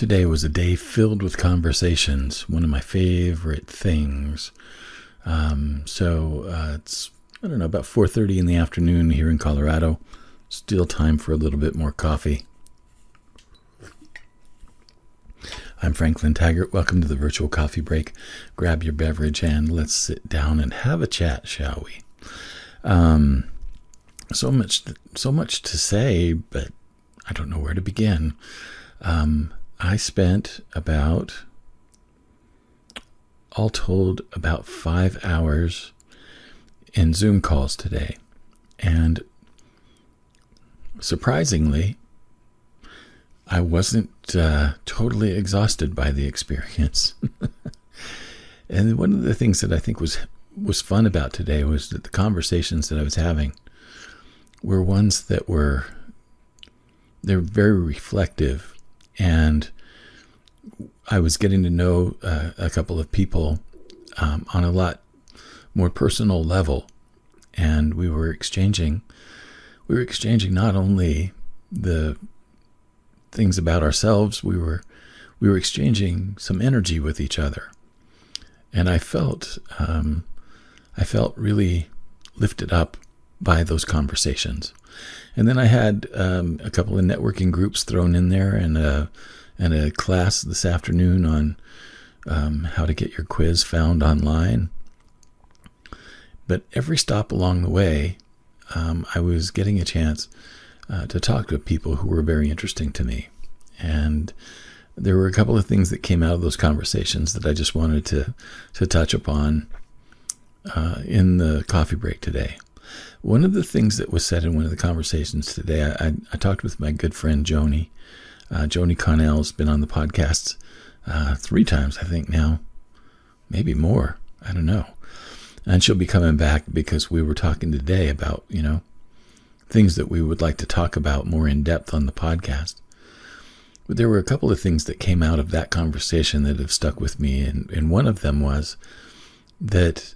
Today was a day filled with conversations, one of my favorite things. Um, so uh, it's I don't know about 4:30 in the afternoon here in Colorado. Still time for a little bit more coffee. I'm Franklin Taggart. Welcome to the virtual coffee break. Grab your beverage and let's sit down and have a chat, shall we? Um, so much, so much to say, but I don't know where to begin. Um, I spent about, all told, about five hours in Zoom calls today. And surprisingly, I wasn't uh, totally exhausted by the experience. and one of the things that I think was was fun about today was that the conversations that I was having were ones that were they're very reflective and I was getting to know uh, a couple of people um, on a lot more personal level, and we were exchanging. We were exchanging not only the things about ourselves, we were we were exchanging some energy with each other, and I felt um, I felt really lifted up by those conversations. And then I had um, a couple of networking groups thrown in there, and a and a class this afternoon on um, how to get your quiz found online. But every stop along the way, um, I was getting a chance uh, to talk to people who were very interesting to me. And there were a couple of things that came out of those conversations that I just wanted to, to touch upon uh, in the coffee break today. One of the things that was said in one of the conversations today, I, I, I talked with my good friend Joni. Uh, Joni Connell's been on the podcast uh, three times, I think now, maybe more. I don't know and she'll be coming back because we were talking today about you know things that we would like to talk about more in depth on the podcast but there were a couple of things that came out of that conversation that have stuck with me and, and one of them was that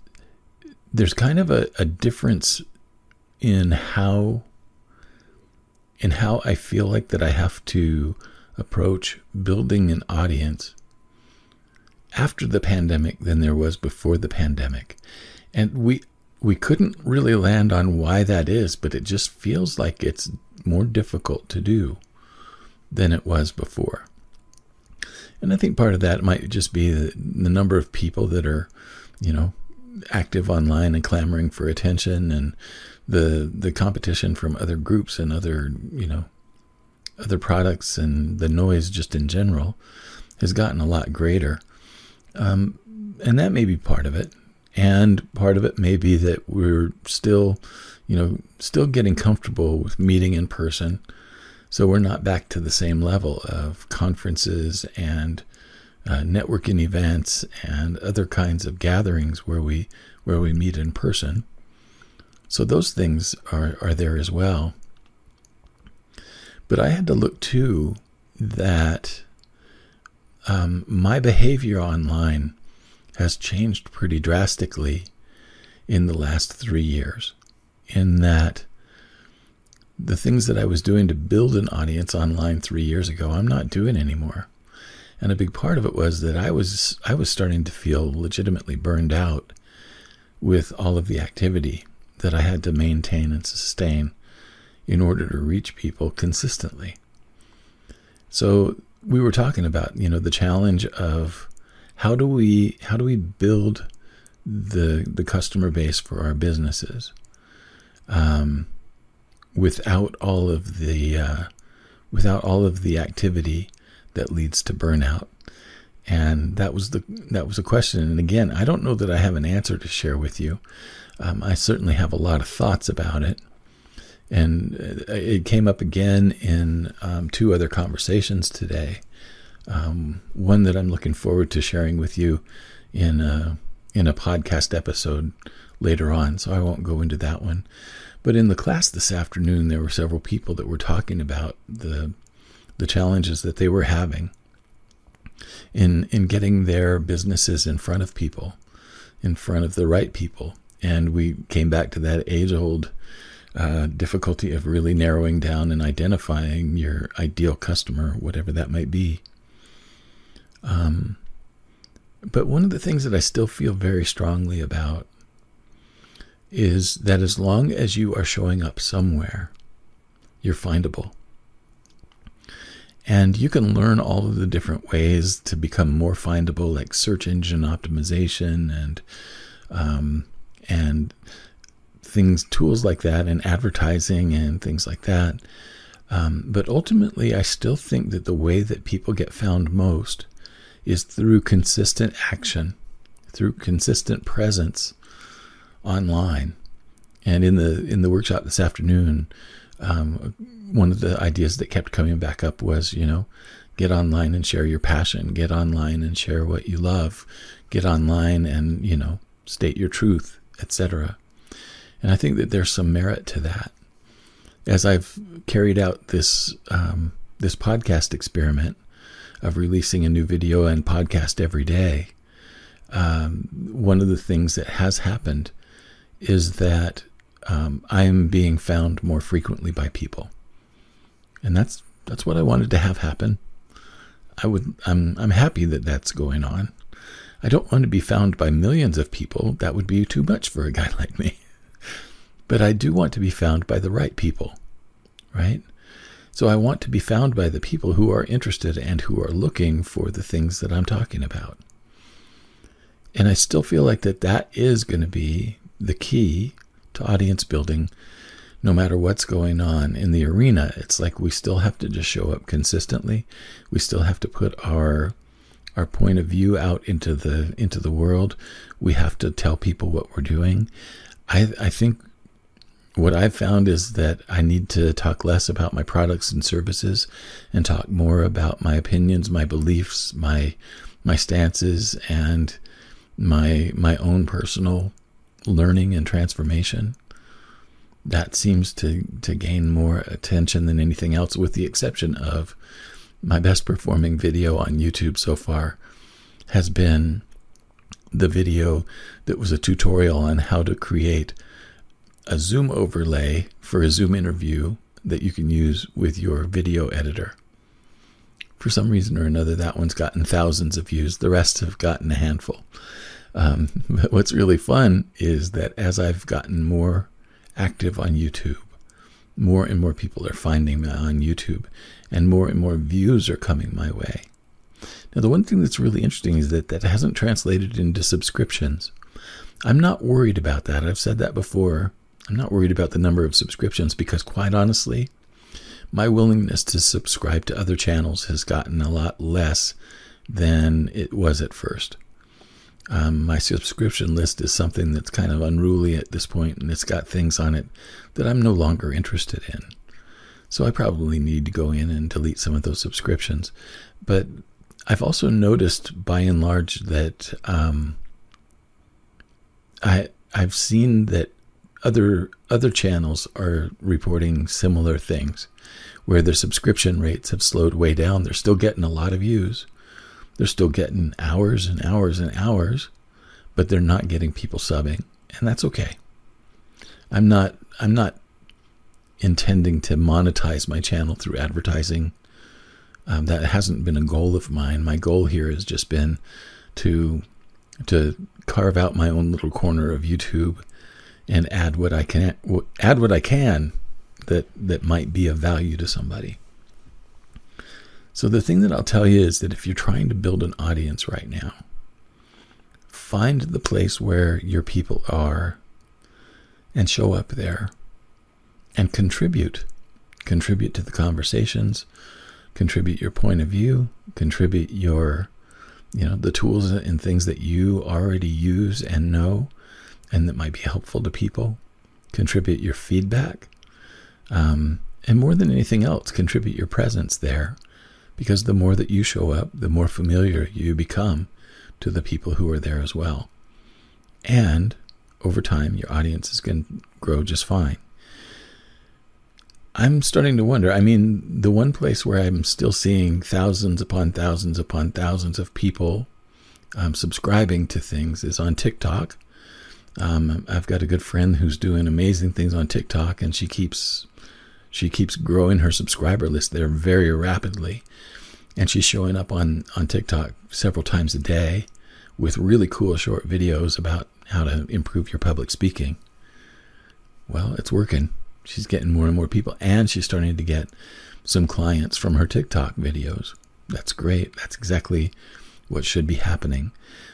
there's kind of a, a difference in how in how I feel like that I have to approach building an audience after the pandemic than there was before the pandemic. And we we couldn't really land on why that is, but it just feels like it's more difficult to do than it was before. And I think part of that might just be the, the number of people that are, you know, active online and clamoring for attention and the the competition from other groups and other, you know, other products and the noise just in general has gotten a lot greater. Um, and that may be part of it. And part of it may be that we're still, you know, still getting comfortable with meeting in person. So we're not back to the same level of conferences and uh, networking events and other kinds of gatherings where we where we meet in person. So those things are, are there as well. But I had to look too that um, my behavior online has changed pretty drastically in the last three years. In that, the things that I was doing to build an audience online three years ago, I'm not doing anymore. And a big part of it was that I was I was starting to feel legitimately burned out with all of the activity that I had to maintain and sustain in order to reach people consistently. So we were talking about, you know, the challenge of how do we how do we build the the customer base for our businesses um, without all of the uh, without all of the activity that leads to burnout. And that was the that was a question. And again i don't know that i have an answer to share with you. Um, i certainly have a lot of thoughts about it. And it came up again in um, two other conversations today. Um, one that I'm looking forward to sharing with you in a, in a podcast episode later on, so I won't go into that one. But in the class this afternoon, there were several people that were talking about the the challenges that they were having in in getting their businesses in front of people, in front of the right people, and we came back to that age old uh, difficulty of really narrowing down and identifying your ideal customer, whatever that might be. Um, but one of the things that I still feel very strongly about is that as long as you are showing up somewhere, you're findable. And you can learn all of the different ways to become more findable, like search engine optimization and um, and things, tools like that, and advertising and things like that. Um, but ultimately, I still think that the way that people get found most is through consistent action, through consistent presence online. And in the in the workshop this afternoon, um, one of the ideas that kept coming back up was, you know, get online and share your passion, get online and share what you love, get online and you know state your truth, etc. And I think that there's some merit to that. As I've carried out this um, this podcast experiment of releasing a new video and podcast every day, um, one of the things that has happened is that um, I am being found more frequently by people, and that's that's what I wanted to have happen. I would I'm I'm happy that that's going on. I don't want to be found by millions of people. That would be too much for a guy like me. But I do want to be found by the right people, right? So I want to be found by the people who are interested and who are looking for the things that I'm talking about. And I still feel like that that is going to be the key to audience building no matter what's going on in the arena. It's like we still have to just show up consistently. We still have to put our our point of view out into the into the world. We have to tell people what we're doing. I I think what I've found is that I need to talk less about my products and services and talk more about my opinions, my beliefs, my my stances and my my own personal learning and transformation. That seems to, to gain more attention than anything else, with the exception of my best performing video on YouTube so far has been the video that was a tutorial on how to create a Zoom overlay for a Zoom interview that you can use with your video editor. For some reason or another, that one's gotten thousands of views. The rest have gotten a handful. Um, but what's really fun is that as I've gotten more active on YouTube, more and more people are finding me on YouTube, and more and more views are coming my way. Now, the one thing that's really interesting is that that hasn't translated into subscriptions. I'm not worried about that. I've said that before. I'm not worried about the number of subscriptions because, quite honestly, my willingness to subscribe to other channels has gotten a lot less than it was at first. Um, my subscription list is something that's kind of unruly at this point, and it's got things on it that I'm no longer interested in. So I probably need to go in and delete some of those subscriptions. But I've also noticed, by and large, that um, I I've seen that other other channels are reporting similar things, where their subscription rates have slowed way down. They're still getting a lot of views, they're still getting hours and hours and hours, but they're not getting people subbing, and that's okay. I'm not I'm not intending to monetize my channel through advertising. Um, that hasn't been a goal of mine. My goal here has just been to to carve out my own little corner of YouTube and add what I can add what I can that that might be of value to somebody. So, the thing that I'll tell you is that if you're trying to build an audience right now, find the place where your people are and show up there and contribute. Contribute to the conversations, contribute your point of view, contribute your, you know, the tools and things that you already use and know and that might be helpful to people. Contribute your feedback. Um, and more than anything else, contribute your presence there because the more that you show up, the more familiar you become to the people who are there as well. And over time, your audience is going to grow just fine. I'm starting to wonder. I mean, the one place where I'm still seeing thousands upon thousands upon thousands of people um, subscribing to things is on TikTok. Um, I've got a good friend who's doing amazing things on TikTok, and she keeps she keeps growing her subscriber list there very rapidly. and she's showing up on on TikTok several times a day with really cool short videos about how to improve your public speaking. Well, it's working. She's getting more and more people, and she's starting to get some clients from her TikTok videos. That's great. That's exactly what should be happening.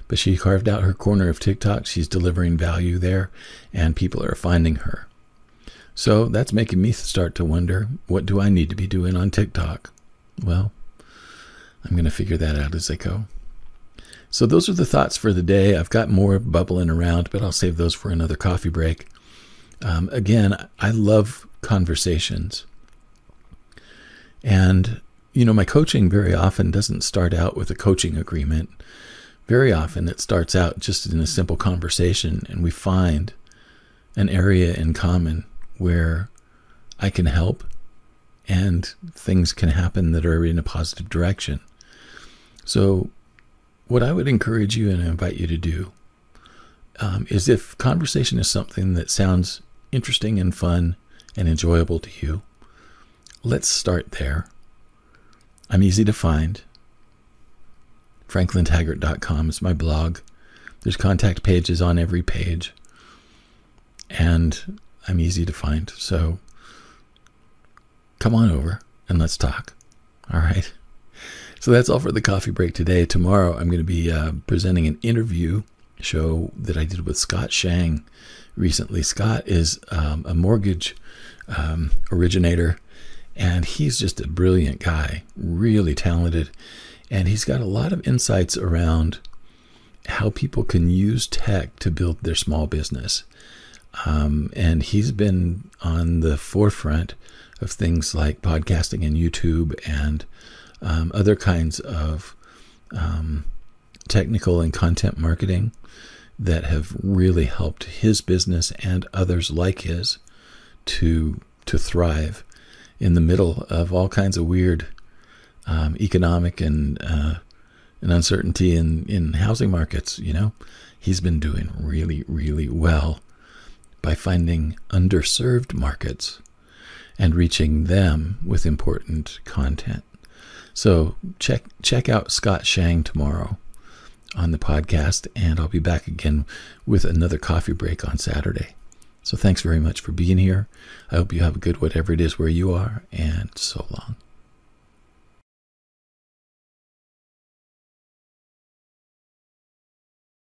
But she carved out her corner of TikTok. She's delivering value there, and people are finding her. So that's making me start to wonder what do I need to be doing on TikTok? Well, I'm going to figure that out as I go. So those are the thoughts for the day. I've got more bubbling around, but I'll save those for another coffee break. Um, again, I love conversations. And, you know, my coaching very often doesn't start out with a coaching agreement. Very often it starts out just in a simple conversation, and we find an area in common where I can help and things can happen that are in a positive direction. So, what I would encourage you and invite you to do um, is if conversation is something that sounds interesting and fun and enjoyable to you, let's start there. I'm easy to find. FranklinTaggart.com is my blog. There's contact pages on every page. And I'm easy to find. So come on over and let's talk. All right. So that's all for the coffee break today. Tomorrow, I'm going to be uh, presenting an interview show that I did with Scott Shang recently. Scott is um, a mortgage um, originator, and he's just a brilliant guy, really talented. And he's got a lot of insights around how people can use tech to build their small business. Um, and he's been on the forefront of things like podcasting and YouTube and um, other kinds of um, technical and content marketing that have really helped his business and others like his to to thrive in the middle of all kinds of weird um, economic and uh, and uncertainty in in housing markets. You know, he's been doing really really well by finding underserved markets and reaching them with important content. So check check out Scott Shang tomorrow on the podcast, and I'll be back again with another coffee break on Saturday. So thanks very much for being here. I hope you have a good whatever it is where you are, and so long.